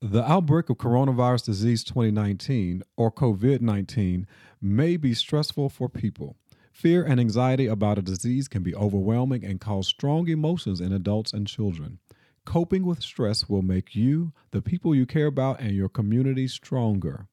The outbreak of coronavirus disease 2019 or COVID 19 may be stressful for people. Fear and anxiety about a disease can be overwhelming and cause strong emotions in adults and children. Coping with stress will make you, the people you care about, and your community stronger.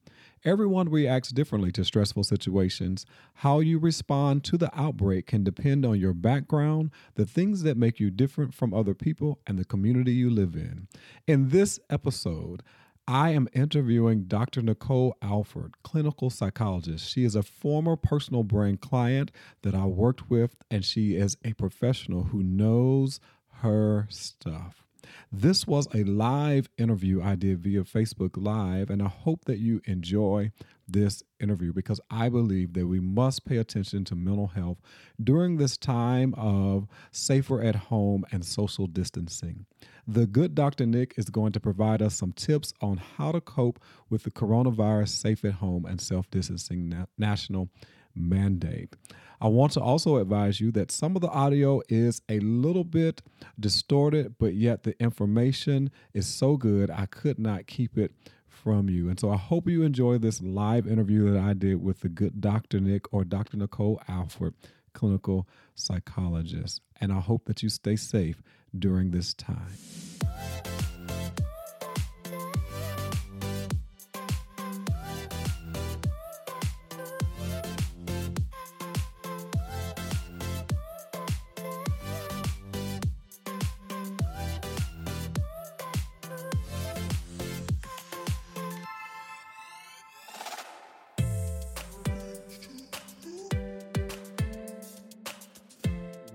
Everyone reacts differently to stressful situations. How you respond to the outbreak can depend on your background, the things that make you different from other people, and the community you live in. In this episode, I am interviewing Dr. Nicole Alford, clinical psychologist. She is a former personal brand client that I worked with, and she is a professional who knows her stuff. This was a live interview I did via Facebook Live, and I hope that you enjoy this interview because I believe that we must pay attention to mental health during this time of safer at home and social distancing. The good Dr. Nick is going to provide us some tips on how to cope with the coronavirus safe at home and self distancing na- national mandate. I want to also advise you that some of the audio is a little bit distorted, but yet the information is so good, I could not keep it from you. And so I hope you enjoy this live interview that I did with the good Dr. Nick or Dr. Nicole Alford, clinical psychologist. And I hope that you stay safe during this time.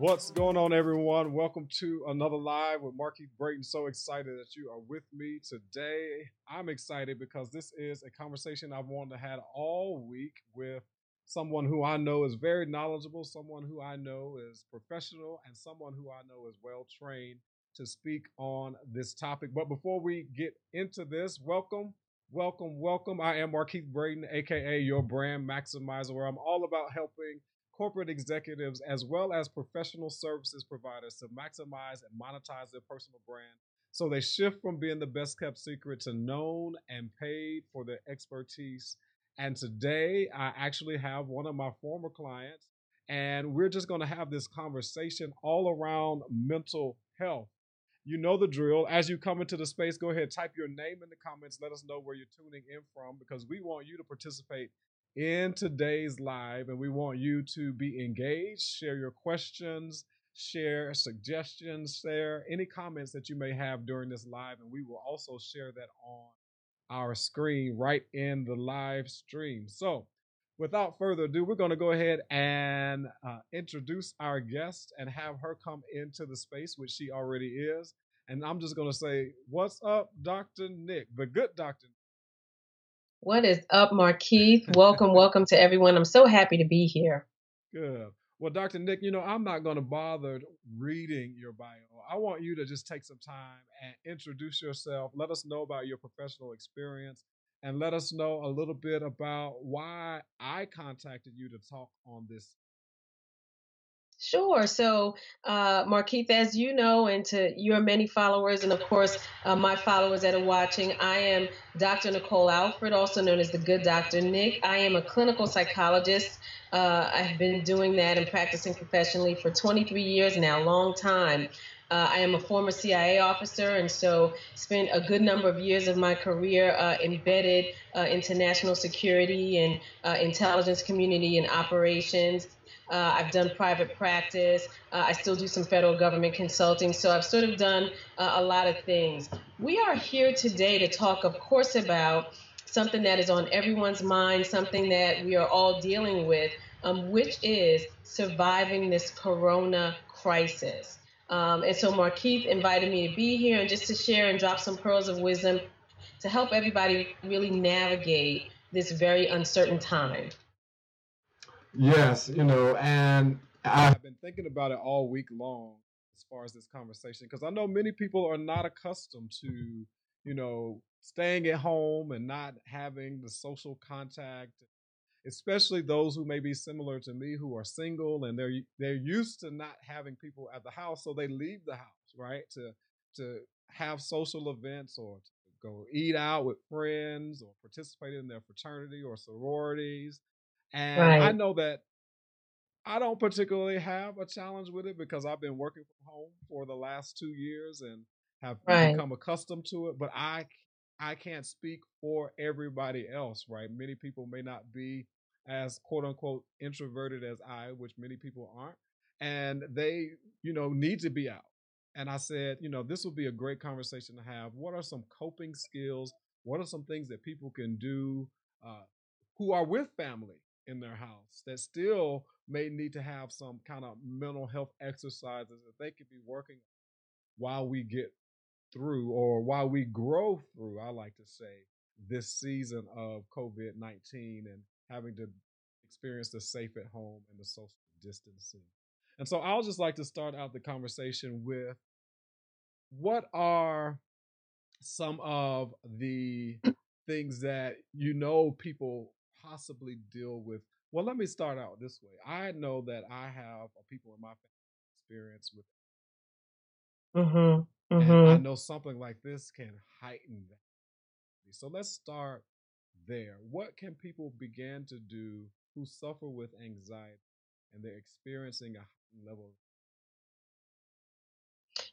What's going on, everyone? Welcome to another live with Markeith Brayton. So excited that you are with me today. I'm excited because this is a conversation I've wanted to have all week with someone who I know is very knowledgeable, someone who I know is professional, and someone who I know is well trained to speak on this topic. But before we get into this, welcome, welcome, welcome. I am Markeith Brayton, aka your brand maximizer, where I'm all about helping corporate executives as well as professional services providers to maximize and monetize their personal brand so they shift from being the best kept secret to known and paid for their expertise. And today I actually have one of my former clients, and we're just going to have this conversation all around mental health. You know the drill. As you come into the space, go ahead, type your name in the comments. Let us know where you're tuning in from because we want you to participate in today's live, and we want you to be engaged, share your questions, share suggestions, share any comments that you may have during this live, and we will also share that on our screen right in the live stream. So, without further ado, we're going to go ahead and uh, introduce our guest and have her come into the space, which she already is. And I'm just going to say, What's up, Dr. Nick, the good Dr. What is up, Markeith? welcome, welcome to everyone. I'm so happy to be here. Good. Well, Dr. Nick, you know, I'm not going to bother reading your bio. I want you to just take some time and introduce yourself. Let us know about your professional experience and let us know a little bit about why I contacted you to talk on this Sure. So, uh, Markeith, as you know, and to your many followers, and of course, uh, my followers that are watching, I am Dr. Nicole Alford, also known as the Good Dr. Nick. I am a clinical psychologist. Uh, I've been doing that and practicing professionally for 23 years now, long time. Uh, I am a former CIA officer, and so spent a good number of years of my career uh, embedded uh, into national security and uh, intelligence community and operations. Uh, I've done private practice. Uh, I still do some federal government consulting. So I've sort of done uh, a lot of things. We are here today to talk, of course, about something that is on everyone's mind, something that we are all dealing with, um, which is surviving this corona crisis. Um, and so Markeith invited me to be here and just to share and drop some pearls of wisdom to help everybody really navigate this very uncertain time. Yes, you know, and I've been thinking about it all week long as far as this conversation because I know many people are not accustomed to, you know, staying at home and not having the social contact, especially those who may be similar to me who are single and they're they're used to not having people at the house, so they leave the house, right? To to have social events or go eat out with friends or participate in their fraternity or sororities. And right. I know that I don't particularly have a challenge with it because I've been working from home for the last two years and have right. become accustomed to it. But I I can't speak for everybody else, right? Many people may not be as quote unquote introverted as I, which many people aren't. And they, you know, need to be out. And I said, you know, this will be a great conversation to have. What are some coping skills? What are some things that people can do uh, who are with family in their house that still may need to have some kind of mental health exercises that they could be working while we get through or while we grow through, I like to say, this season of COVID 19 and having to experience the safe at home and the social distancing. And so I'll just like to start out the conversation with what are some of the things that you know people possibly deal with? Well, let me start out this way. I know that I have people in my family experience with Mm-hmm. Mm-hmm. And I mm-hmm. know something like this can heighten that. So let's start there. What can people begin to do who suffer with anxiety and they're experiencing a level?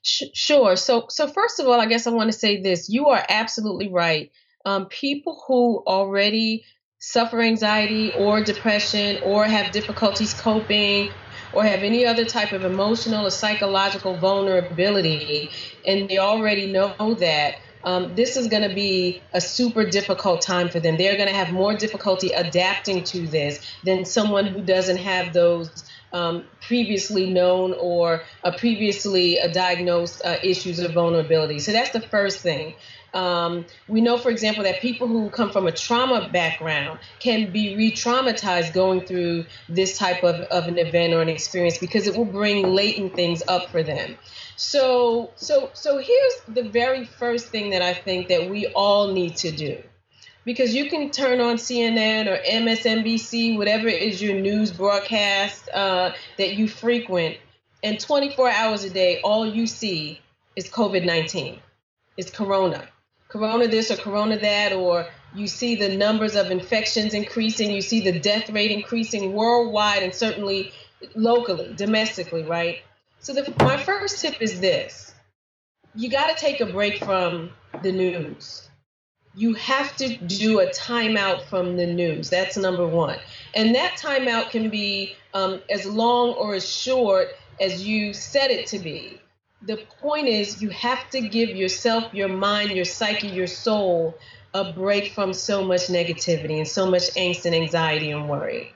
Sure. So, so first of all, I guess I want to say this: you are absolutely right. Um, people who already suffer anxiety or depression or have difficulties coping or have any other type of emotional or psychological vulnerability, and they already know that, um, this is going to be a super difficult time for them. They're going to have more difficulty adapting to this than someone who doesn't have those um, previously known or uh, previously uh, diagnosed uh, issues of vulnerability. So that's the first thing. Um, we know, for example, that people who come from a trauma background can be re traumatized going through this type of, of an event or an experience because it will bring latent things up for them. So, so, so here's the very first thing that I think that we all need to do. Because you can turn on CNN or MSNBC, whatever is your news broadcast uh, that you frequent, and 24 hours a day, all you see is COVID 19, is corona corona this or corona that, or you see the numbers of infections increasing, you see the death rate increasing worldwide and certainly locally, domestically, right? So the, my first tip is this. You got to take a break from the news. You have to do a timeout from the news. That's number one. And that timeout can be um, as long or as short as you set it to be the point is you have to give yourself, your mind, your psyche, your soul a break from so much negativity and so much angst and anxiety and worry.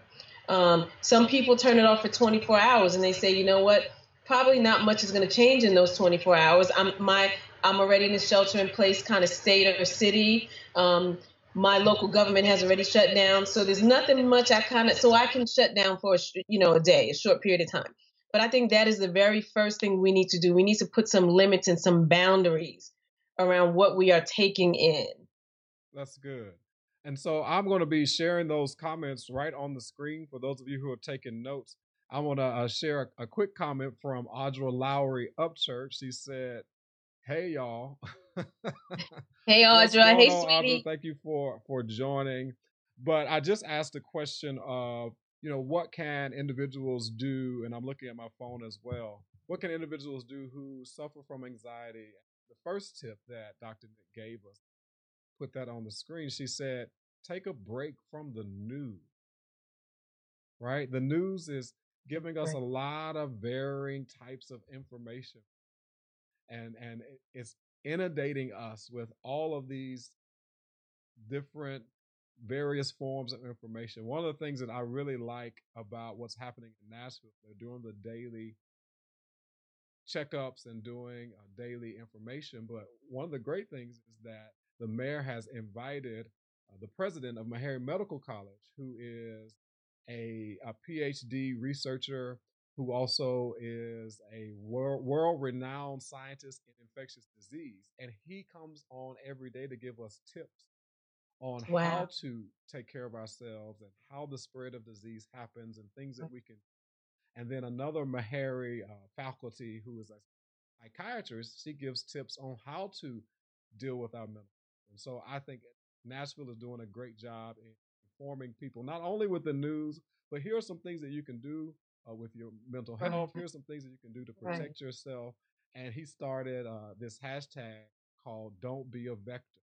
Um, some people turn it off for 24 hours and they say, you know what? Probably not much is going to change in those 24 hours. I'm my I'm already in a shelter in place kind of state or city. Um, my local government has already shut down, so there's nothing much I kind of so I can shut down for a you know a day, a short period of time. But I think that is the very first thing we need to do. We need to put some limits and some boundaries around what we are taking in. That's good. And so I'm going to be sharing those comments right on the screen for those of you who are taking notes. I want to uh, share a, a, quick comment from Audra Lowry Upchurch. She said, "Hey y'all." hey Audra. Hey sweetie. Audra? Thank you for for joining. But I just asked a question of you know, what can individuals do? And I'm looking at my phone as well. What can individuals do who suffer from anxiety? The first tip that Dr. Nick gave us, put that on the screen. She said, take a break from the news. Right? The news is giving us right. a lot of varying types of information. And and it's inundating us with all of these different various forms of information. One of the things that I really like about what's happening in Nashville, they're doing the daily checkups and doing uh, daily information. But one of the great things is that the mayor has invited uh, the president of Meharry Medical College, who is a, a PhD researcher who also is a world, world renowned scientist in infectious disease. And he comes on every day to give us tips on wow. how to take care of ourselves and how the spread of disease happens and things that we can. And then another Meharry uh, faculty who is a psychiatrist, she gives tips on how to deal with our mental And so I think Nashville is doing a great job in informing people, not only with the news, but here are some things that you can do uh, with your mental health. Here's some things that you can do to protect right. yourself. And he started uh, this hashtag called Don't Be a Vector.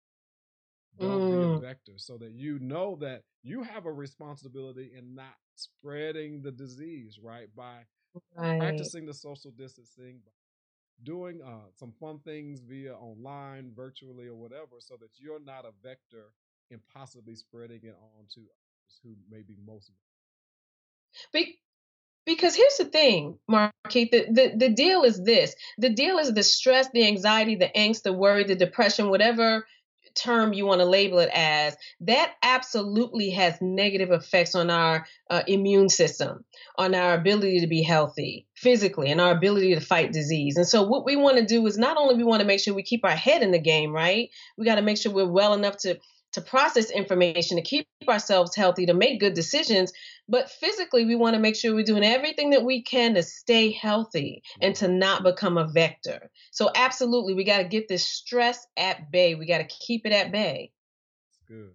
Don't mm. a vector so that you know that you have a responsibility in not spreading the disease, right? By right. practicing the social distancing, doing uh, some fun things via online, virtually, or whatever, so that you're not a vector in possibly spreading it on to others who may be most. Be- because here's the thing, Marquise, the, the, the deal is this. The deal is the stress, the anxiety, the angst, the worry, the depression, whatever term you want to label it as, that absolutely has negative effects on our uh, immune system, on our ability to be healthy physically, and our ability to fight disease. And so, what we want to do is not only we want to make sure we keep our head in the game, right? We got to make sure we're well enough to to process information, to keep ourselves healthy, to make good decisions. But physically, we want to make sure we're doing everything that we can to stay healthy and to not become a vector. So, absolutely, we got to get this stress at bay. We got to keep it at bay. That's good.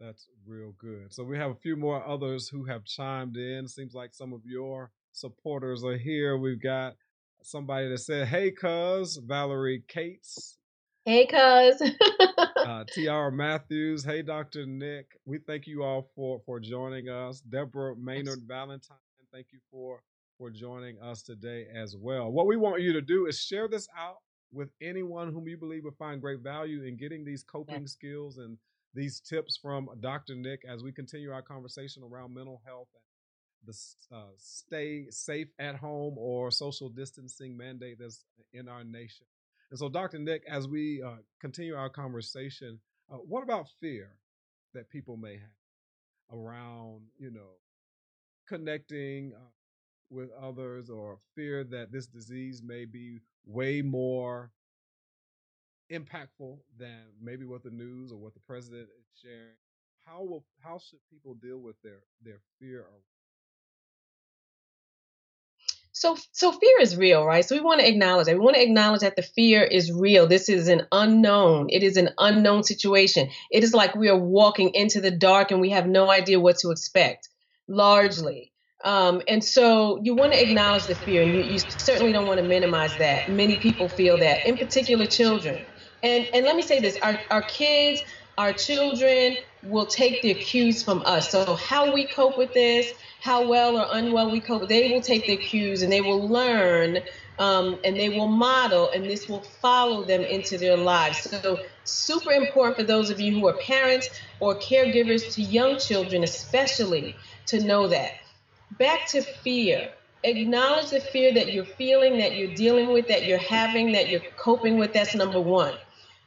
That's real good. So, we have a few more others who have chimed in. Seems like some of your supporters are here. We've got somebody that said, Hey, cuz, Valerie Cates. Hey, cuz. uh, Tiara Matthews. Hey, Dr. Nick. We thank you all for for joining us. Deborah Maynard Valentine. Thank you for for joining us today as well. What we want you to do is share this out with anyone whom you believe will find great value in getting these coping yeah. skills and these tips from Dr. Nick as we continue our conversation around mental health and the uh, stay safe at home or social distancing mandate that's in our nation. And so, Dr. Nick, as we uh, continue our conversation, uh, what about fear that people may have around, you know, connecting uh, with others or fear that this disease may be way more impactful than maybe what the news or what the president is sharing? How will how should people deal with their their fear so, so fear is real, right? So we want to acknowledge that. We want to acknowledge that the fear is real. This is an unknown. It is an unknown situation. It is like we are walking into the dark and we have no idea what to expect, largely. Um, and so you want to acknowledge the fear, and you, you certainly don't want to minimize that. Many people feel that, in particular children. And and let me say this: our our kids, our children will take their cues from us. So how we cope with this how well or unwell we cope, they will take their cues and they will learn um, and they will model, and this will follow them into their lives. So, super important for those of you who are parents or caregivers to young children, especially, to know that. Back to fear. Acknowledge the fear that you're feeling, that you're dealing with, that you're having, that you're coping with. That's number one.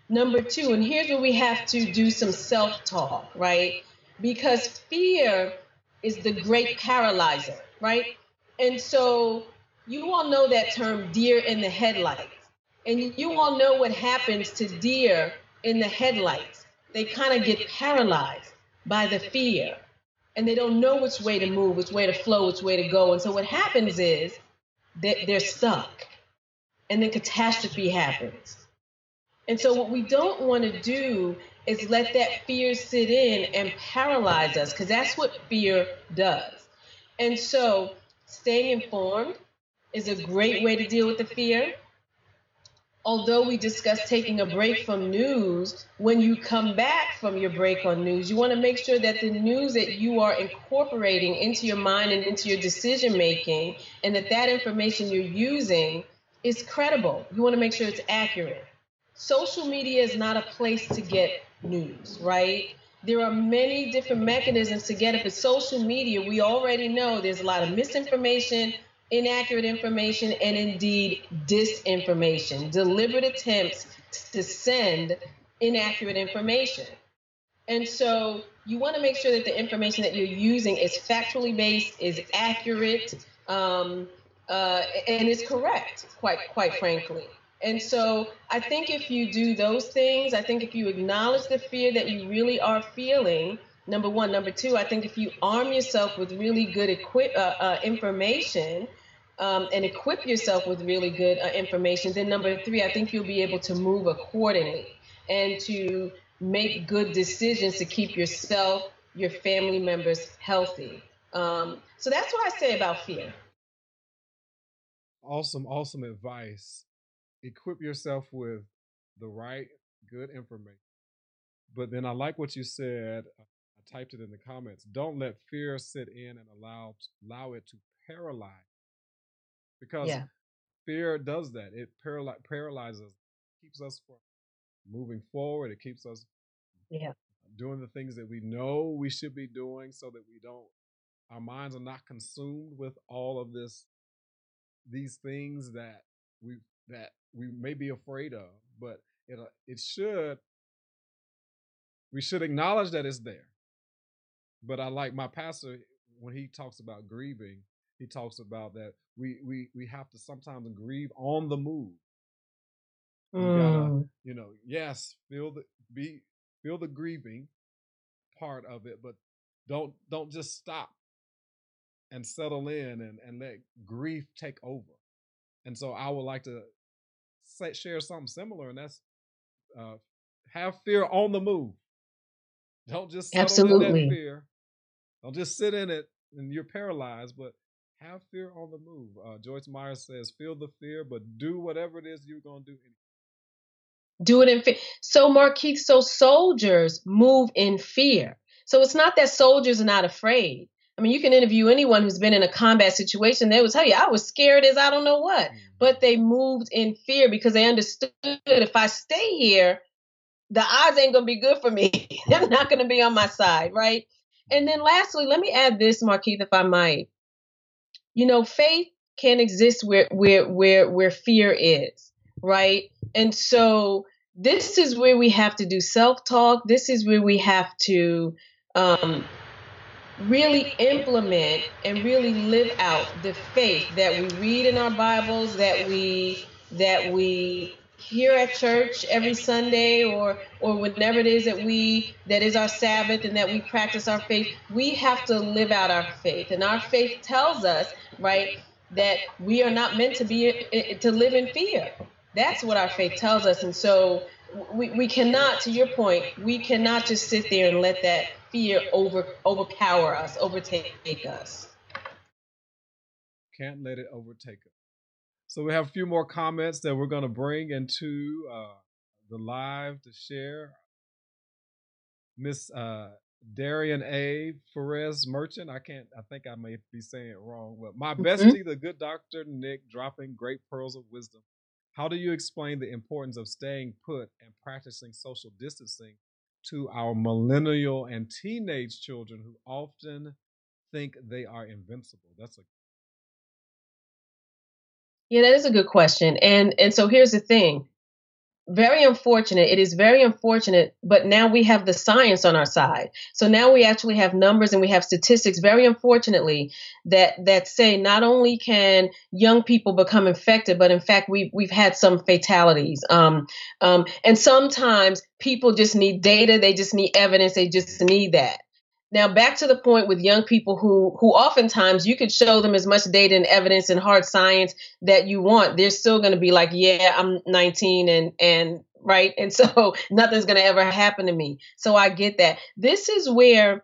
Number two, and here's where we have to do some self talk, right? Because fear is the great paralyzer, right? And so you all know that term deer in the headlights. And you all know what happens to deer in the headlights. They kind of get paralyzed by the fear and they don't know which way to move, which way to flow, which way to go. And so what happens is that they're stuck and then catastrophe happens. And so what we don't want to do is let that fear sit in and paralyze us because that's what fear does. And so, staying informed is a great way to deal with the fear. Although we discussed taking a break from news, when you come back from your break on news, you want to make sure that the news that you are incorporating into your mind and into your decision making, and that that information you're using is credible. You want to make sure it's accurate. Social media is not a place to get news, right? There are many different mechanisms to get it. But social media, we already know there's a lot of misinformation, inaccurate information, and indeed disinformation, deliberate attempts to send inaccurate information. And so you want to make sure that the information that you're using is factually based, is accurate, um, uh, and is correct, quite quite frankly. And so I think if you do those things, I think if you acknowledge the fear that you really are feeling, number one. Number two, I think if you arm yourself with really good equip, uh, uh, information um, and equip yourself with really good uh, information, then number three, I think you'll be able to move accordingly and to make good decisions to keep yourself, your family members healthy. Um, so that's what I say about fear. Awesome, awesome advice. Equip yourself with the right, good information. But then I like what you said. Uh, I typed it in the comments. Don't let fear sit in and allow allow it to paralyze. Because yeah. fear does that. It paraly- paralyzes, keeps us from moving forward. It keeps us yeah. doing the things that we know we should be doing so that we don't our minds are not consumed with all of this these things that we that we may be afraid of but it uh, it should we should acknowledge that it's there but i like my pastor when he talks about grieving he talks about that we we we have to sometimes grieve on the move mm. you gotta mm. you know yes feel the be feel the grieving part of it but don't don't just stop and settle in and, and let grief take over. And so I would like to say, share something similar, and that's uh, have fear on the move. Don't just Absolutely. fear. Don't just sit in it and you're paralyzed, but have fear on the move. Uh, Joyce Meyer says, feel the fear, but do whatever it is you're going to do. Do it in fear. So, Markeith, so soldiers move in fear. So it's not that soldiers are not afraid. I mean, you can interview anyone who's been in a combat situation. They will tell you, I was scared as I don't know what. Mm. But they moved in fear because they understood if I stay here, the odds ain't going to be good for me. They're not going to be on my side, right? And then lastly, let me add this, Markeith, if I might. You know, faith can exist where where where where fear is, right? And so this is where we have to do self-talk. This is where we have to um, really implement and really live out the faith that we read in our Bibles, that we that we hear at church every Sunday or or whenever it is that we that is our Sabbath and that we practice our faith, we have to live out our faith. And our faith tells us, right, that we are not meant to be eh, eh, to live in fear. That's what our faith tells us. And so we, we cannot, to your point, we cannot just sit there and let that fear over overpower us, overtake us. Can't let it overtake us. So we have a few more comments that we're going to bring into uh, the live to share. Miss uh, Darian A. Perez Merchant. I can't. I think I may be saying it wrong. But my mm-hmm. bestie, the good doctor Nick, dropping great pearls of wisdom. How do you explain the importance of staying put and practicing social distancing to our millennial and teenage children who often think they are invincible? That's a yeah, that is a good question. And and so here's the thing very unfortunate. It is very unfortunate, but now we have the science on our side. So now we actually have numbers and we have statistics, very unfortunately, that that say not only can young people become infected, but in fact we we've had some fatalities. Um, um, and sometimes people just need data, they just need evidence, they just need that. Now back to the point with young people who who oftentimes you could show them as much data and evidence and hard science that you want. They're still going to be like, "Yeah, I'm 19 and and right." And so nothing's going to ever happen to me. So I get that. This is where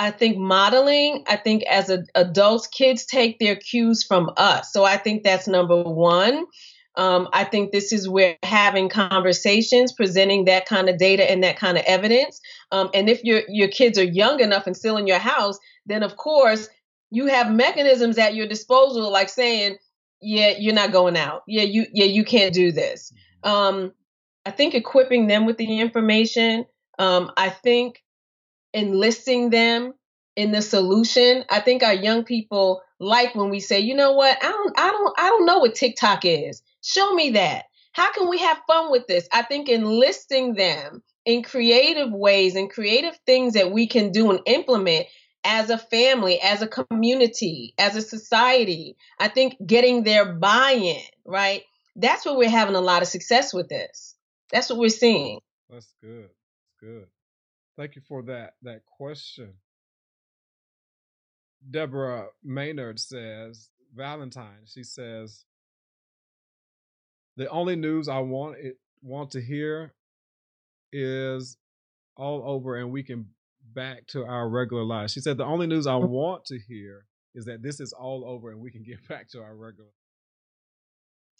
I think modeling, I think as a, adults, kids take their cues from us. So I think that's number one. Um, I think this is where having conversations, presenting that kind of data and that kind of evidence. Um, and if your your kids are young enough and still in your house, then of course you have mechanisms at your disposal, like saying, "Yeah, you're not going out. Yeah, you yeah you can't do this." Um, I think equipping them with the information. Um, I think enlisting them in the solution. I think our young people like when we say, "You know what? I don't I don't I don't know what TikTok is." Show me that. How can we have fun with this? I think enlisting them in creative ways and creative things that we can do and implement as a family, as a community, as a society. I think getting their buy in, right? That's what we're having a lot of success with this. That's what we're seeing. That's good. That's good. Thank you for that that question. Deborah Maynard says, Valentine, she says, the only news I want it, want to hear is all over and we can back to our regular lives. She said, The only news I mm. want to hear is that this is all over and we can get back to our regular.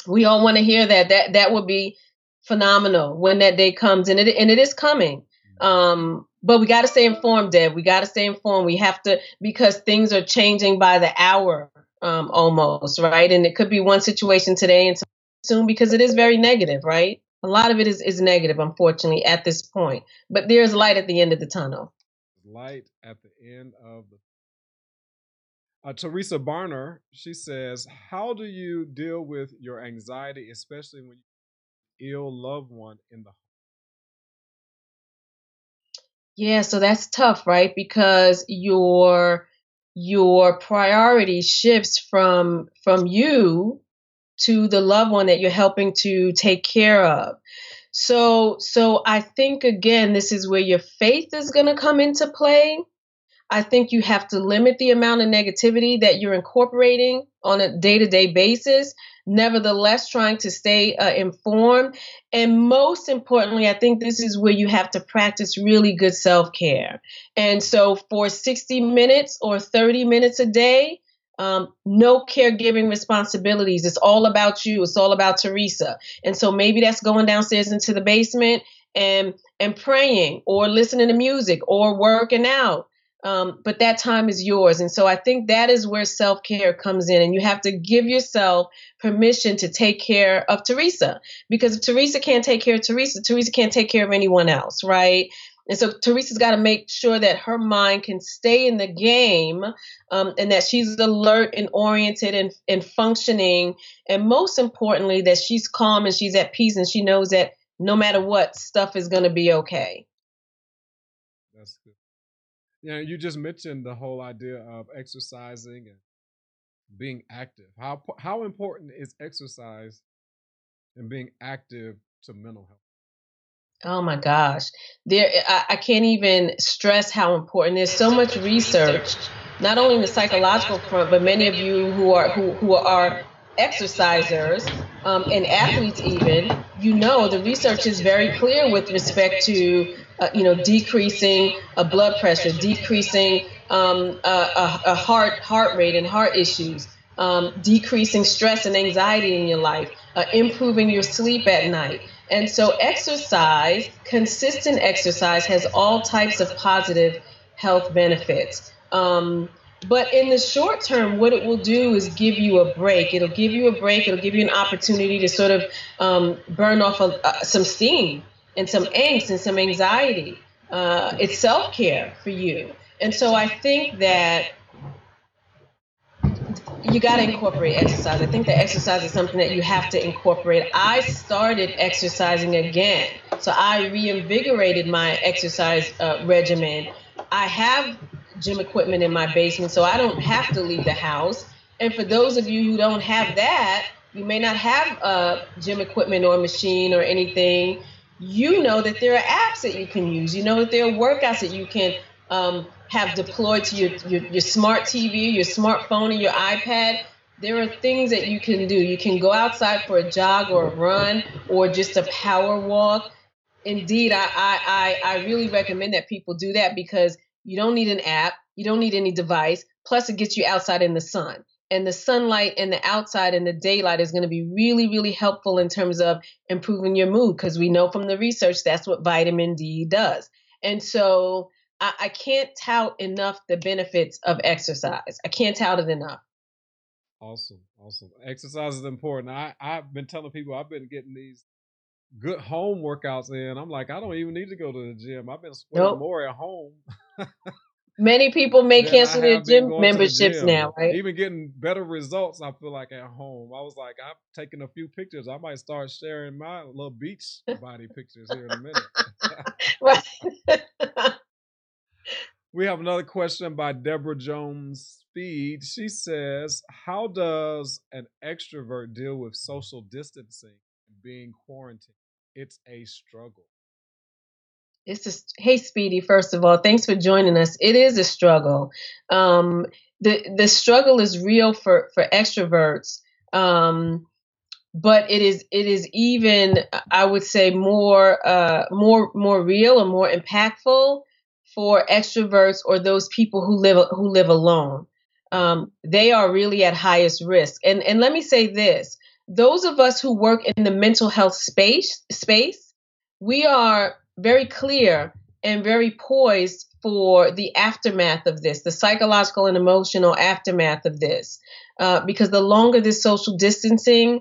We all want to hear that. That that would be phenomenal when that day comes, and it and it is coming. Mm-hmm. Um, but we got to stay informed, Deb. We got to stay informed. We have to because things are changing by the hour, um, almost right. And it could be one situation today and soon because it is very negative, right? A lot of it is is negative, unfortunately, at this point. But there's light at the end of the tunnel. Light at the end of the uh, Teresa Barner, she says, How do you deal with your anxiety, especially when you ill loved one in the home? Yeah, so that's tough, right? Because your your priority shifts from from you to the loved one that you're helping to take care of. So so I think again this is where your faith is going to come into play I think you have to limit the amount of negativity that you're incorporating on a day to day basis. Nevertheless, trying to stay uh, informed. And most importantly, I think this is where you have to practice really good self care. And so for 60 minutes or 30 minutes a day, um, no caregiving responsibilities. It's all about you. It's all about Teresa. And so maybe that's going downstairs into the basement and and praying or listening to music or working out um, but that time is yours. And so I think that is where self care comes in. And you have to give yourself permission to take care of Teresa. Because if Teresa can't take care of Teresa, Teresa can't take care of anyone else, right? And so Teresa's got to make sure that her mind can stay in the game um, and that she's alert and oriented and, and functioning. And most importantly, that she's calm and she's at peace and she knows that no matter what, stuff is going to be okay. That's good. Yeah, you just mentioned the whole idea of exercising and being active. How how important is exercise and being active to mental health? Oh my gosh, there I, I can't even stress how important. There's so much research, not only in the psychological front, but many of you who are who who are exercisers um, and athletes even, you know the research is very clear with respect to uh, you know, decreasing a blood pressure, decreasing um, a, a, heart heart rate and heart issues, um, decreasing stress and anxiety in your life, uh, improving your sleep at night. And so, exercise, consistent exercise, has all types of positive health benefits. Um, but in the short term, what it will do is give you a break. It'll give you a break. It'll give you an opportunity to sort of um, burn off a, uh, some steam and some angst and some anxiety. Uh, it's self care for you. And so I think that you got to incorporate exercise. I think that exercise is something that you have to incorporate. I started exercising again. So I reinvigorated my exercise uh, regimen. I have gym equipment in my basement, so I don't have to leave the house. And for those of you who don't have that, you may not have uh, gym equipment or machine or anything you know that there are apps that you can use. You know that there are workouts that you can um, have deployed to your, your, your smart TV, your smartphone, and your iPad. There are things that you can do. You can go outside for a jog or a run or just a power walk. Indeed, I, I, I really recommend that people do that because you don't need an app, you don't need any device. Plus, it gets you outside in the sun and the sunlight and the outside and the daylight is going to be really, really helpful in terms of improving your mood because we know from the research that's what vitamin D does. And so I, I can't tout enough the benefits of exercise. I can't tout it enough. Awesome. Awesome. Exercise is important. I, I've been telling people I've been getting these good home workouts in. I'm like, I don't even need to go to the gym. I've been sweating nope. more at home. Many people may cancel their gym memberships gym. now, right? Even getting better results, I feel like at home. I was like, I've taken a few pictures. I might start sharing my little beach body pictures here in a minute. right. we have another question by Deborah Jones Speed. She says, How does an extrovert deal with social distancing and being quarantined? It's a struggle. It's just, hey, Speedy, first of all, thanks for joining us. It is a struggle. Um, the, the struggle is real for, for extroverts. Um, but it is it is even I would say more uh, more more real and more impactful for extroverts or those people who live who live alone. Um, they are really at highest risk. And and let me say this: those of us who work in the mental health space space, we are very clear and very poised for the aftermath of this, the psychological and emotional aftermath of this. Uh, because the longer this social distancing,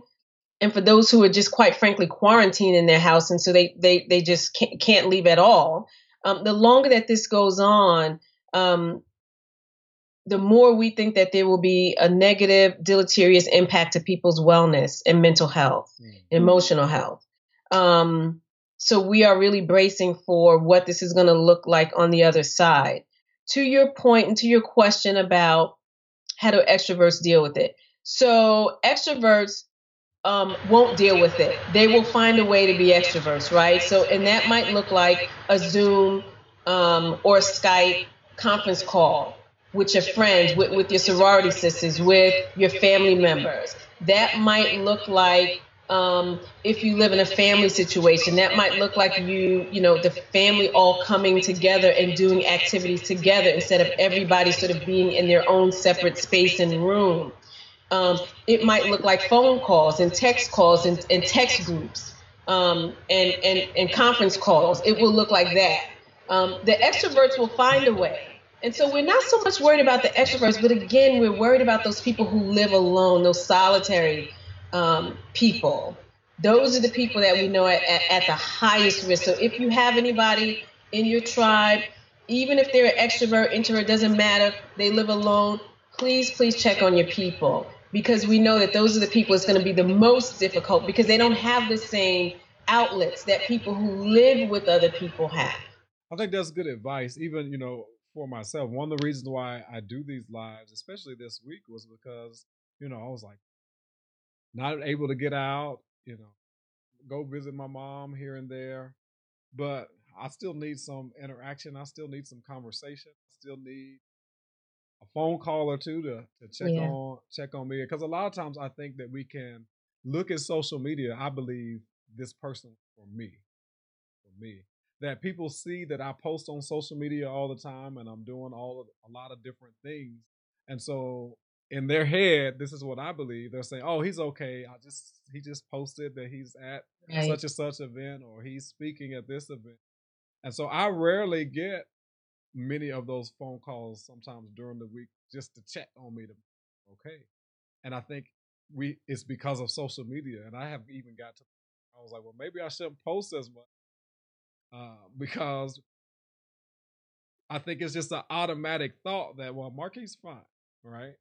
and for those who are just quite frankly quarantined in their house, and so they they they just can't, can't leave at all, um, the longer that this goes on, um, the more we think that there will be a negative, deleterious impact to people's wellness and mental health, mm. emotional health. Um, so we are really bracing for what this is going to look like on the other side. To your point and to your question about how do extroverts deal with it? So extroverts um, won't deal with it. They will find a way to be extroverts, right? So, and that might look like a Zoom um, or a Skype conference call with your friends, with, with your sorority sisters, with your family members. That might look like um, if you live in a family situation, that might look like you, you know, the family all coming together and doing activities together instead of everybody sort of being in their own separate space and room. Um, it might look like phone calls and text calls and, and text groups um, and, and, and conference calls. It will look like that. Um, the extroverts will find a way. And so we're not so much worried about the extroverts, but again, we're worried about those people who live alone, those solitary um, people. Those are the people that we know at, at, at the highest risk. So if you have anybody in your tribe, even if they're an extrovert, introvert, doesn't matter, they live alone, please, please check on your people because we know that those are the people it's going to be the most difficult because they don't have the same outlets that people who live with other people have. I think that's good advice. Even, you know, for myself, one of the reasons why I do these lives, especially this week, was because, you know, I was like not able to get out, you know, go visit my mom here and there. But I still need some interaction. I still need some conversation. I still need a phone call or two to, to check yeah. on check on me because a lot of times I think that we can look at social media. I believe this person for me, for me, that people see that I post on social media all the time and I'm doing all of a lot of different things, and so in their head, this is what I believe. They're saying, "Oh, he's okay. I just he just posted that he's at right. such and such event or he's speaking at this event." And so I rarely get many of those phone calls sometimes during the week just to check on me to okay. And I think we it's because of social media. And I have even got to I was like, well, maybe I shouldn't post as much uh, because I think it's just an automatic thought that well, Marquis fine, right?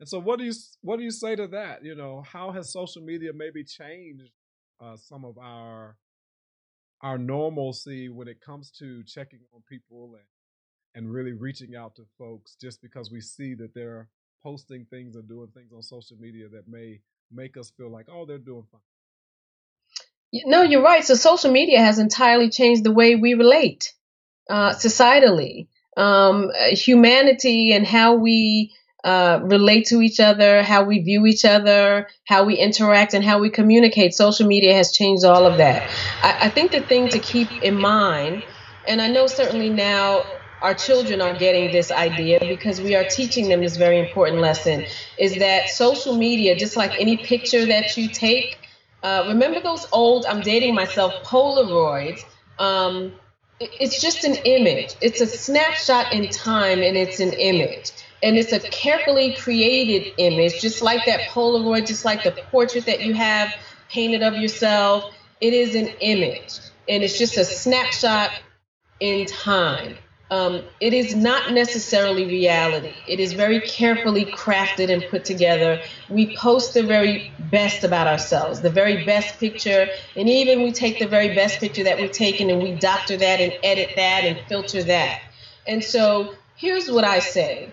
And so, what do you what do you say to that? You know, how has social media maybe changed uh, some of our our normalcy when it comes to checking on people and and really reaching out to folks just because we see that they're posting things or doing things on social media that may make us feel like, oh, they're doing fine. No, you're right. So social media has entirely changed the way we relate uh, societally. Um, humanity and how we uh, relate to each other, how we view each other, how we interact, and how we communicate. Social media has changed all of that. I, I think the thing to keep in mind, and I know certainly now our children are getting this idea because we are teaching them this very important lesson is that social media, just like any picture that you take, uh, remember those old, I'm dating myself, Polaroids. Um, it's just an image. It's a snapshot in time and it's an image. And it's a carefully created image, just like that Polaroid, just like the portrait that you have painted of yourself. It is an image and it's just a snapshot in time um, it is not necessarily reality. It is very carefully crafted and put together. We post the very best about ourselves, the very best picture, and even we take the very best picture that we've taken and we doctor that and edit that and filter that. And so here's what I say.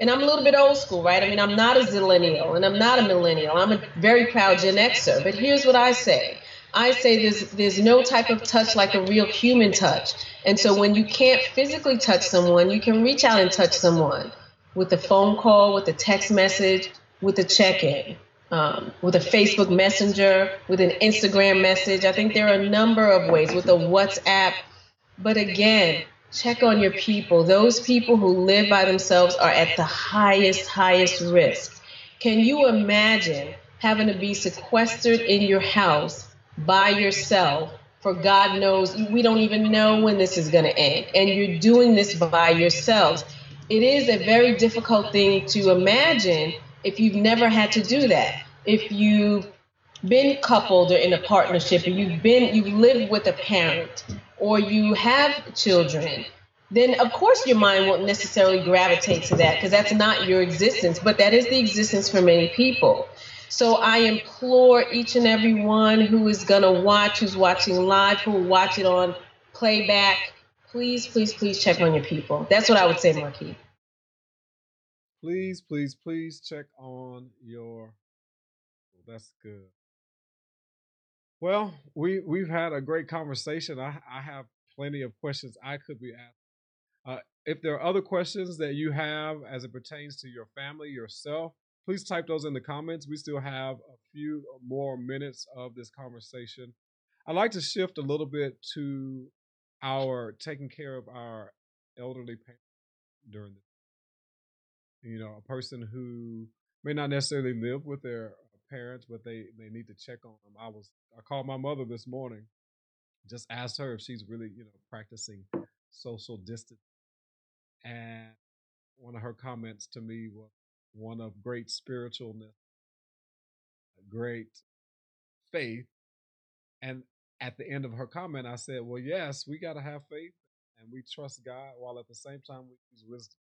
And I'm a little bit old school, right? I mean, I'm not a zillennial and I'm not a millennial. I'm a very proud Gen Xer. But here's what I say I say there's, there's no type of touch like a real human touch. And so when you can't physically touch someone, you can reach out and touch someone with a phone call, with a text message, with a check in. um, with a Facebook Messenger, with an Instagram message. I think there are a number of ways with a WhatsApp. But again, check on your people. Those people who live by themselves are at the highest, highest risk. Can you imagine having to be sequestered in your house by yourself? For God knows, we don't even know when this is going to end. And you're doing this by yourselves. It is a very difficult thing to imagine if you've never had to do that. If you've been coupled or in a partnership and you've been you've lived with a parent or you have children, then of course your mind won't necessarily gravitate to that because that's not your existence, but that is the existence for many people. So I implore each and every one who is going to watch, who's watching live, who will watch it on playback, please, please, please check on your people. That's what I would say, Markeith. Please, please, please check on your. That's good. Well, we we've had a great conversation. I I have plenty of questions I could be asked. Uh, if there are other questions that you have as it pertains to your family, yourself, please type those in the comments. We still have a few more minutes of this conversation. I'd like to shift a little bit to our taking care of our elderly parents during the You know, a person who may not necessarily live with their parents, but they they need to check on them. I was I called my mother this morning, just asked her if she's really you know practicing social distance, and one of her comments to me was one of great spiritualness, great faith, and at the end of her comment, I said, "Well, yes, we got to have faith and we trust God, while at the same time we use wisdom."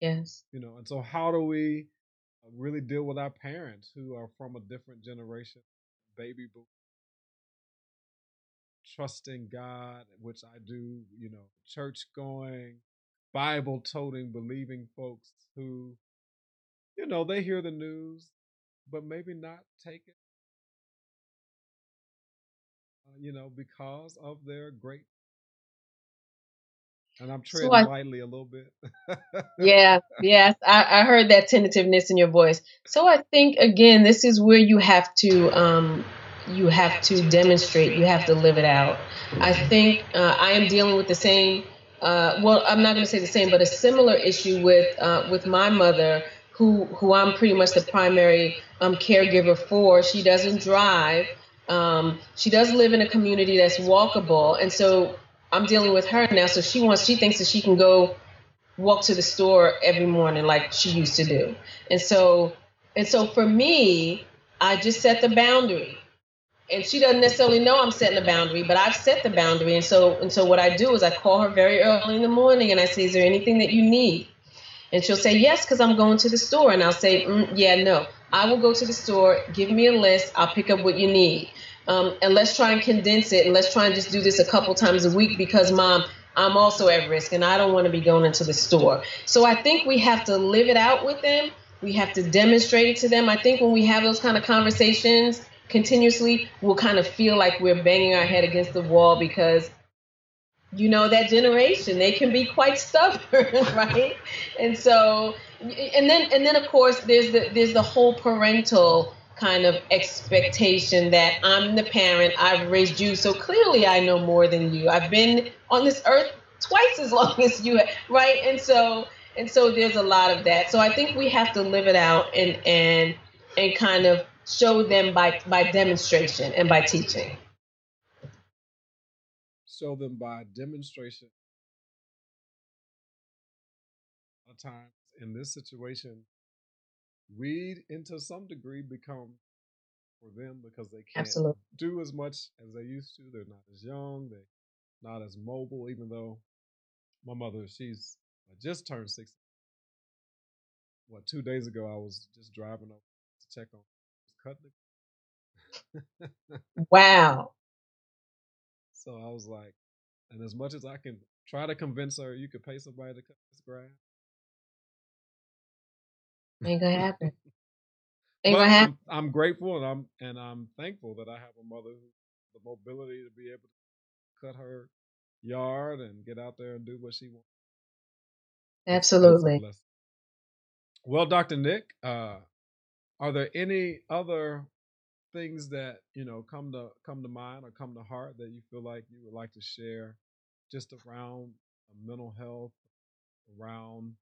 Yes. You know, and so how do we uh, really deal with our parents who are from a different generation, baby boom, trusting God, which I do, you know, church going, Bible toting, believing folks who, you know, they hear the news, but maybe not take it, uh, you know, because of their great and I'm treading so I, lightly a little bit. yeah, yes, I, I, heard that tentativeness in your voice. So I think again, this is where you have to um, you have to demonstrate, you have to live it out. I think uh, I am dealing with the same. Uh, well, I'm not going to say the same, but a similar issue with uh, with my mother, who who I'm pretty much the primary um, caregiver for. She doesn't drive. Um, she does live in a community that's walkable, and so I'm dealing with her now, so she wants she thinks that she can go walk to the store every morning like she used to do. And so and so for me, I just set the boundary. And she doesn't necessarily know I'm setting the boundary, but I've set the boundary. And so and so what I do is I call her very early in the morning and I say, "Is there anything that you need?" And she'll say, "Yes, because I'm going to the store." And I'll say, mm, "Yeah, no. I will go to the store. Give me a list. I'll pick up what you need." Um, and let's try and condense it and let's try and just do this a couple times a week because mom i'm also at risk and i don't want to be going into the store so i think we have to live it out with them we have to demonstrate it to them i think when we have those kind of conversations continuously we'll kind of feel like we're banging our head against the wall because you know that generation they can be quite stubborn right and so and then and then of course there's the there's the whole parental kind of expectation that I'm the parent, I've raised you, so clearly I know more than you. I've been on this earth twice as long as you, right? And so and so there's a lot of that. So I think we have to live it out and and and kind of show them by by demonstration and by teaching. Show them by demonstration. A times in this situation, we, into some degree, become for them because they can't Absolutely. do as much as they used to. They're not as young. They're not as mobile. Even though my mother, she's just turned sixty. What two days ago, I was just driving up to check on cutting. wow. So I was like, and as much as I can try to convince her, you could pay somebody to cut this grass. Ain't gonna happen. Ain't gonna happen. I'm, I'm, grateful and I'm and I'm thankful that I have a mother who the mobility to be able to cut her yard and get out there and do what she wants. Absolutely. Well, Dr. Nick, uh, are there any other things that you know come to come to mind or come to heart that you feel like you would like to share just around mental health around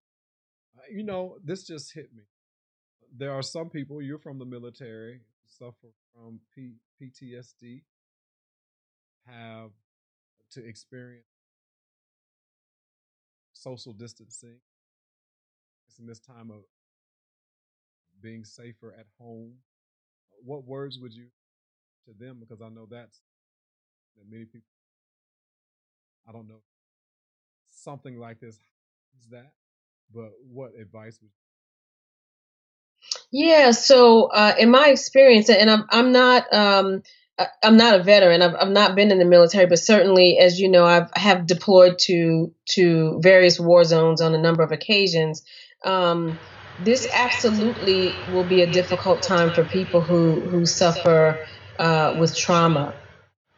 uh, you know this just hit me. There are some people you're from the military suffer from P- ptsd have to experience social distancing. In this time of being safer at home what words would you to them because i know that's that many people i don't know something like this is that but what advice would yeah so uh, in my experience and i'm, I'm not um, I'm not a veteran. I've, I've not been in the military, but certainly, as you know, I've have deployed to to various war zones on a number of occasions. Um, this absolutely will be a difficult time for people who who suffer uh, with trauma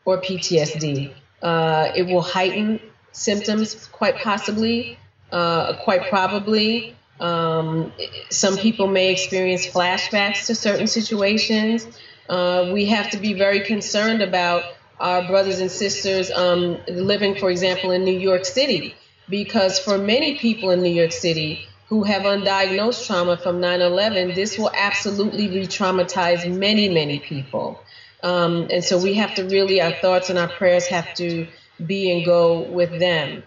or PTSD. Uh, it will heighten symptoms, quite possibly, uh, quite probably. Um, some people may experience flashbacks to certain situations. Uh, we have to be very concerned about our brothers and sisters um, living, for example, in New York City, because for many people in New York City who have undiagnosed trauma from 9 11, this will absolutely re traumatize many, many people. Um, and so we have to really, our thoughts and our prayers have to be and go with them.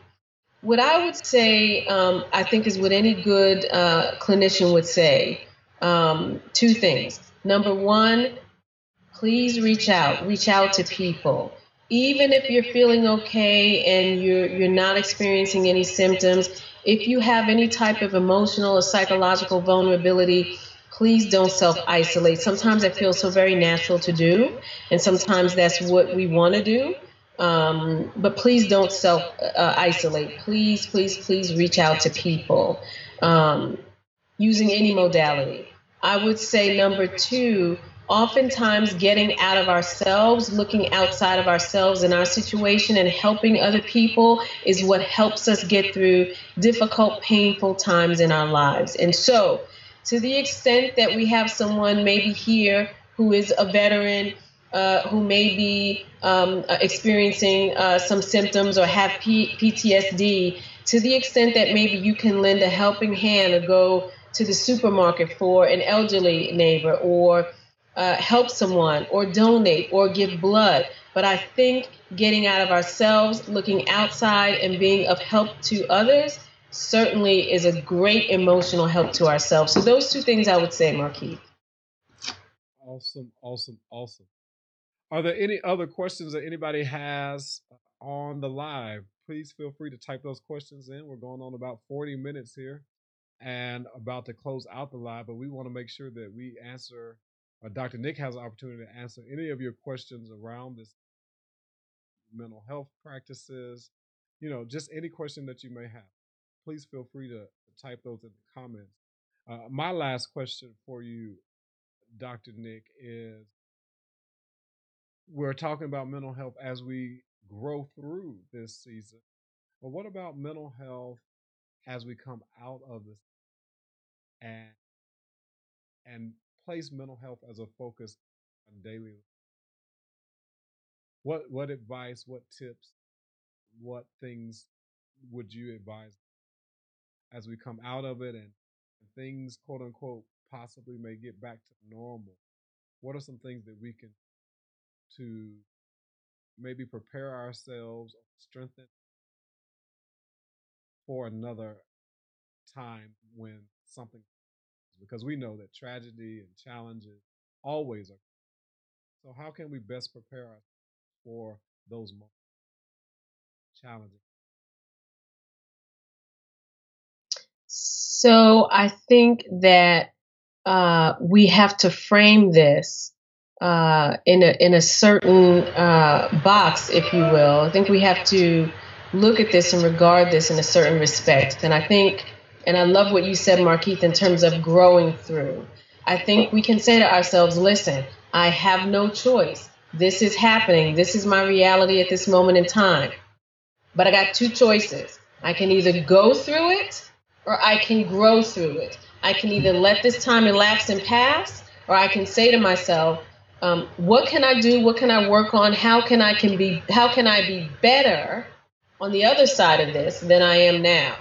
What I would say, um, I think, is what any good uh, clinician would say um, two things. Number one, please reach out. Reach out to people. Even if you're feeling okay and you're you're not experiencing any symptoms, if you have any type of emotional or psychological vulnerability, please don't self isolate. Sometimes it feels so very natural to do, and sometimes that's what we want to do. Um, but please don't self uh, isolate. Please, please, please reach out to people um, using any modality. I would say number two, oftentimes getting out of ourselves, looking outside of ourselves in our situation and helping other people is what helps us get through difficult, painful times in our lives. And so, to the extent that we have someone maybe here who is a veteran, uh, who may be um, uh, experiencing uh, some symptoms or have P- PTSD, to the extent that maybe you can lend a helping hand or go to the supermarket for an elderly neighbor or uh, help someone or donate or give blood. But I think getting out of ourselves, looking outside, and being of help to others certainly is a great emotional help to ourselves. So, those two things I would say, Markeith. Awesome, awesome, awesome. Are there any other questions that anybody has on the live? Please feel free to type those questions in. We're going on about 40 minutes here and about to close out the live, but we want to make sure that we answer uh, Dr. Nick has an opportunity to answer any of your questions around this mental health practices, you know, just any question that you may have. Please feel free to, type those in the comments. Uh, my last question for you, Dr. Nick, is we're talking about mental health as we grow through this season. But what about mental health as we come out of this and and place mental health as a focus on daily what what advice what tips what things would you advise as we come out of it and, and things quote unquote possibly may get back to normal? What are some things that we can to maybe prepare ourselves strengthen for another time when something because we know that tragedy and challenges always are. So, how can we best prepare us for those moments? Challenges. So, I think that uh, we have to frame this uh, in a in a certain uh, box, if you will. I think we have to look at this and regard this in a certain respect. And I think and I love what you said, Markeith, in terms of growing through. I think we can say to ourselves, listen, I have no choice. This is happening. This is my reality at this moment in time. But I got two choices. I can either go through it or I can grow through it. I can either let this time elapse and pass or I can say to myself, um, what can I do? What can I work on? How can I can be how can I be better on the other side of this than I am now?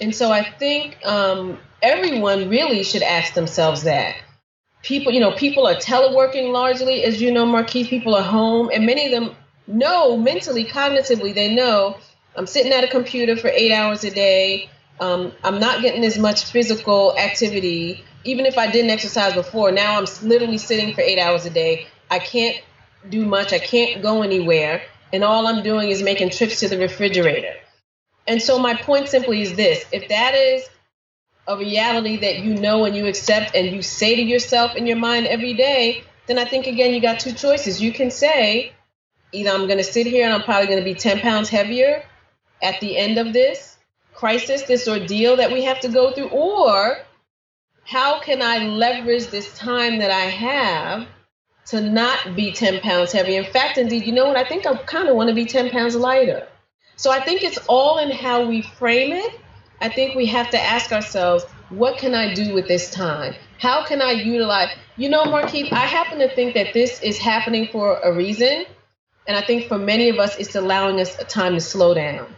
And so I think um, everyone really should ask themselves that. People, you know, people are teleworking largely, as you know, Markeith. People are home, and many of them know mentally, cognitively, they know I'm sitting at a computer for eight hours a day. Um, I'm not getting as much physical activity. Even if I didn't exercise before, now I'm literally sitting for eight hours a day. I can't do much. I can't go anywhere. And all I'm doing is making trips to the refrigerator. And so my point simply is this if that is a reality that you know and you accept and you say to yourself in your mind every day, then I think again you got two choices. You can say, either I'm going to sit here and I'm probably going to be 10 pounds heavier at the end of this crisis, this ordeal that we have to go through, or how can I leverage this time that I have to not be 10 pounds heavier? In fact, indeed, you know what? I think I kind of want to be 10 pounds lighter. So I think it's all in how we frame it. I think we have to ask ourselves, what can I do with this time? How can I utilize? You know, Markeith, I happen to think that this is happening for a reason. And I think for many of us, it's allowing us a time to slow down.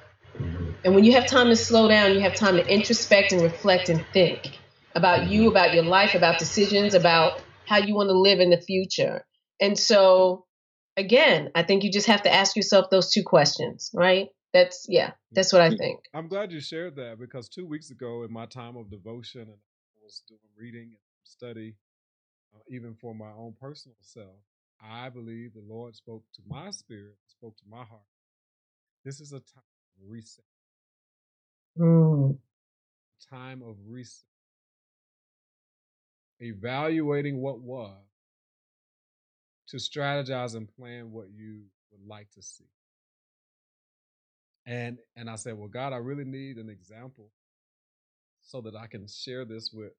And when you have time to slow down, you have time to introspect and reflect and think about you, about your life, about decisions, about how you want to live in the future. And so, again, I think you just have to ask yourself those two questions, right? That's, yeah, that's what I think. I'm glad you shared that because two weeks ago, in my time of devotion, and I was doing reading and study, uh, even for my own personal self, I believe the Lord spoke to my spirit, spoke to my heart. This is a time of reset. Mm. Time of reset. Evaluating what was to strategize and plan what you would like to see. And and I said, Well, God, I really need an example so that I can share this with.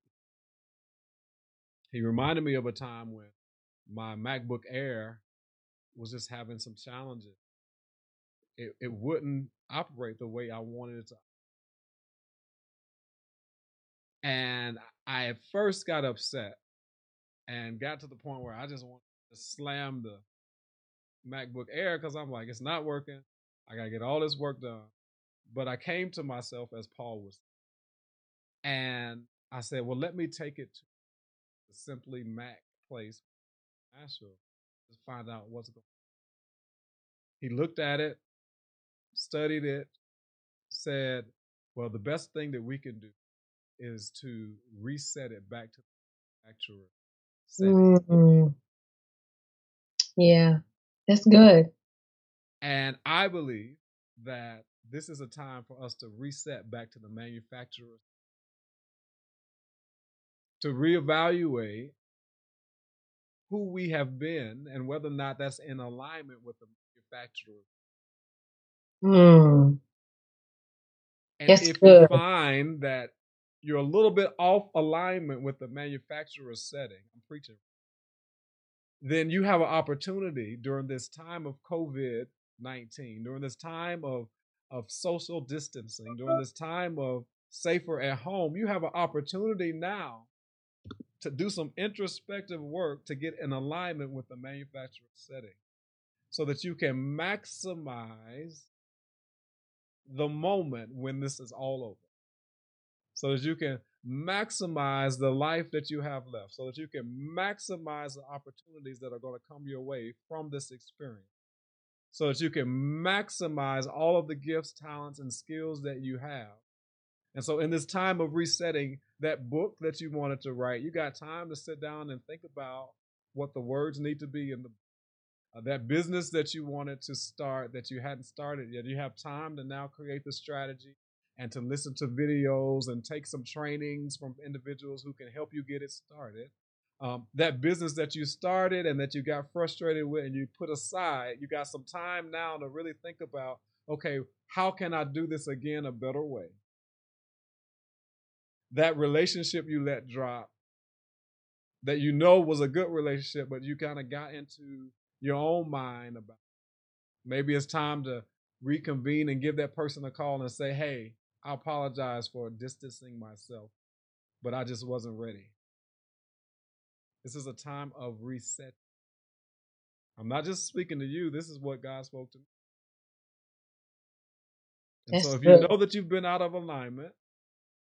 He reminded me of a time when my MacBook Air was just having some challenges. It, it wouldn't operate the way I wanted it to. And I at first got upset and got to the point where I just wanted to slam the MacBook Air because I'm like, it's not working. I got to get all this work done. But I came to myself as Paul was. And I said, well, let me take it to Simply Mac place Nashville to find out what's going on. He looked at it, studied it, said, well, the best thing that we can do is to reset it back to the manufacturer. Mm-hmm. Yeah, that's good. And I believe that this is a time for us to reset back to the manufacturer, to reevaluate who we have been and whether or not that's in alignment with the manufacturer. Mm. And That's if good. you find that you're a little bit off alignment with the manufacturer setting, I'm preaching, then you have an opportunity during this time of COVID 19, during this time of, of social distancing, during uh-huh. this time of safer at home, you have an opportunity now to do some introspective work to get in alignment with the manufacturer's setting so that you can maximize the moment when this is all over. So that you can maximize the life that you have left, so that you can maximize the opportunities that are going to come your way from this experience, so that you can maximize all of the gifts, talents, and skills that you have. And so, in this time of resetting that book that you wanted to write, you got time to sit down and think about what the words need to be in the uh, that business that you wanted to start that you hadn't started yet. You have time to now create the strategy and to listen to videos and take some trainings from individuals who can help you get it started. Um, that business that you started and that you got frustrated with and you put aside, you got some time now to really think about okay, how can I do this again a better way? That relationship you let drop that you know was a good relationship, but you kind of got into your own mind about. Maybe it's time to reconvene and give that person a call and say, hey, I apologize for distancing myself, but I just wasn't ready. This is a time of reset. I'm not just speaking to you. This is what God spoke to me. And That's so if good. you know that you've been out of alignment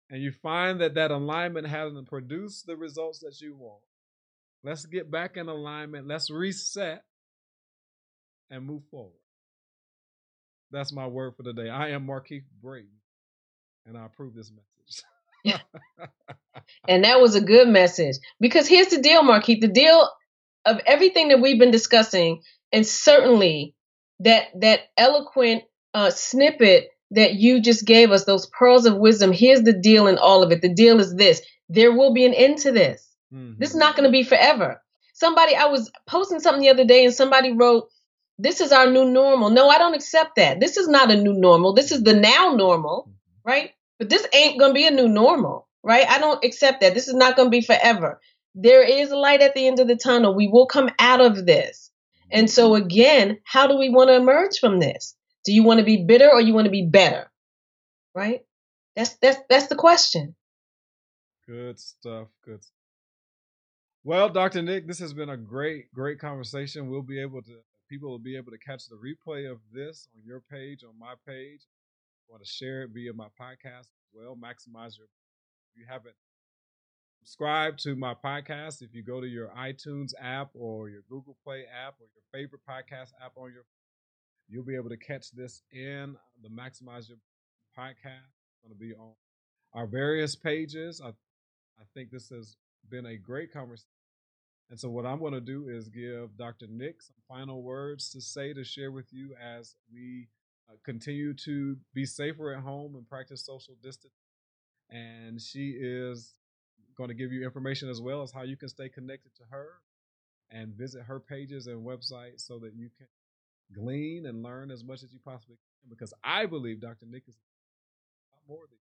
and you find that that alignment hasn't produced the results that you want, let's get back in alignment. Let's reset and move forward. That's my word for today. I am Markeith Brayton, and I approve this message. And that was a good message. Because here's the deal, Markeith. The deal of everything that we've been discussing, and certainly that that eloquent uh, snippet that you just gave us, those pearls of wisdom. Here's the deal in all of it. The deal is this: there will be an end to this. Mhm. This is not going to be forever. Somebody, I was posting something the other day, and somebody wrote, "This is our new normal." No, I don't accept that. This is not a new normal. This is the now normal right? But this ain't going to be a new normal, right? I don't accept that. This is not going to be forever. There is a light at the end of the tunnel. We will come out of this. And so mm-hmm. again, how do we want to emerge from this? Do you want to be bitter or you want to be better? Right? That's that's that's the question. Good stuff. Good. Stuff. Well, Dr. Nick, this has been a great, great conversation. We'll be able to, people will be able to catch the replay of this on your page, on my page. Want to share it via my podcast as well. Maximize your. If you haven't subscribed to my podcast, if you go to your iTunes app or your Google Play app or your favorite podcast app on your, you'll be able to catch this in the Maximize Your podcast. It's going to be on our various pages. I, I think this has been a great conversation. And so, what I'm going to do is give Dr. Nick some final words to say to share with you as we uh, continue to be safer at home and practice social distance. And she is going to give you information as well as how you can stay connected to her and visit her pages and website so that you can glean and learn as much as you possibly can. Because I believe Dr. Nick is more than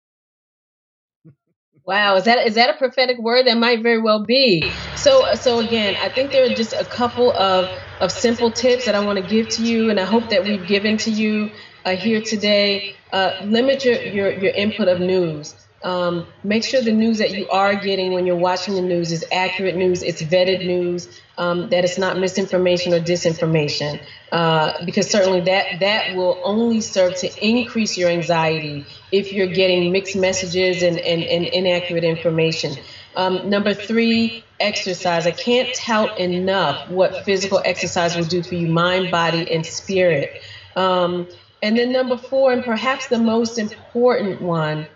Wow, is that is that a prophetic word? That might very well be. So so again, I think there are just a couple of of simple tips that I want to give to you, and I hope that we've given to you uh, here today. Uh, limit your, your your input of news. Um, make sure the news that you are getting when you're watching the news is accurate news, it's vetted news, um, that it's not misinformation or disinformation, uh, because certainly that that will only serve to increase your anxiety if you're getting mixed messages and, and, and inaccurate information. Um, number three, exercise. I can't tout enough what physical exercise will do for you, mind, body, and spirit. Um, and then number four, and perhaps the most important one,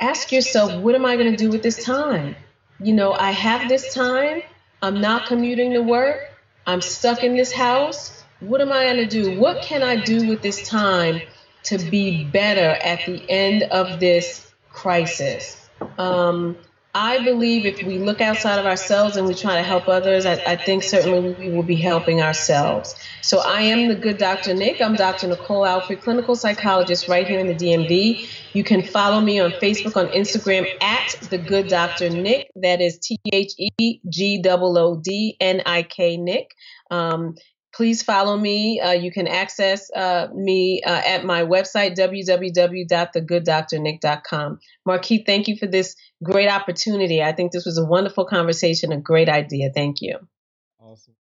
ask yourself, what am I going to do with this time? You know, I have this time. I'm not commuting to work. I'm stuck in this house. What am I going to do? What can I do with this time to be better at the end of this crisis? Um, I believe if we look outside of ourselves and we try to help others, I, I, think certainly we will be helping ourselves. So I am the good Dr. Nick. I'm Dr. Nicole Alfred, clinical psychologist right here in the DMV. You can follow me on Facebook, on Instagram at the good Dr. Nick. That is T H E G O O D N I K Nick. Um, please follow me. Uh, you can access uh, me uh, at my website, www.thegooddrnick.com. Markeith, thank you for this great opportunity. I think this was a wonderful conversation, a great idea. Thank you. Awesome.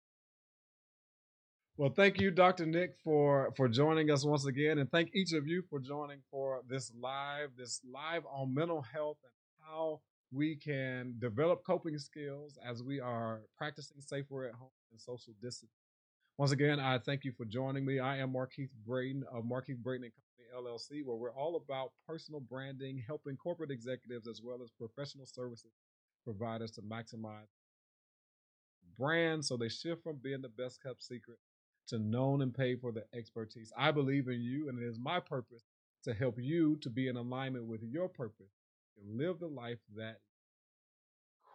Well, thank you, Dr. Nick, for for joining us once again, and thank each of you for joining for this live, this live on mental health and how we can develop coping skills as we are practicing safer at home and social distancing. Once again, I thank you for joining me. I am Markeith Brayton of Markeith Brayton and Company LLC, where we're all about personal branding, helping corporate executives as well as professional services providers to maximize brands so they shift from being the best kept secret to known and paid for the expertise. I believe in you, and it is my purpose to help you to be in alignment with your purpose and live the life that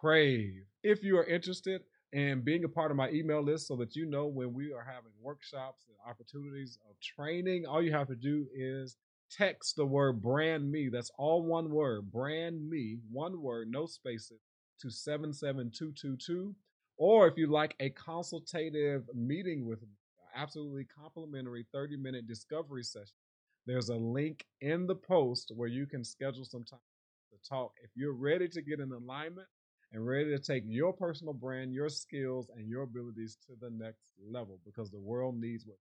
crave. If you are interested and being a part of my email list so that you know when we are having workshops and opportunities of training. All you have to do is text the word brand me. That's all one word, brand me, one word, no spaces, to 77222. Or if you like a consultative meeting with me, absolutely complimentary 30 minute discovery session, there's a link in the post where you can schedule some time to talk. If you're ready to get in alignment, and ready to take your personal brand, your skills, and your abilities to the next level because the world needs what.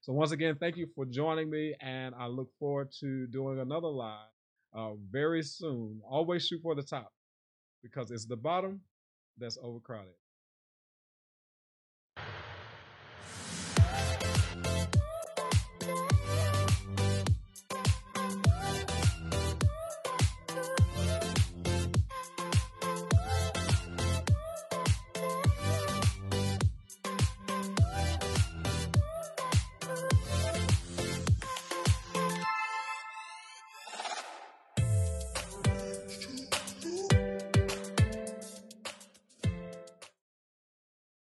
So, once again, thank you for joining me, and I look forward to doing another live uh, very soon. Always shoot for the top because it's the bottom that's overcrowded.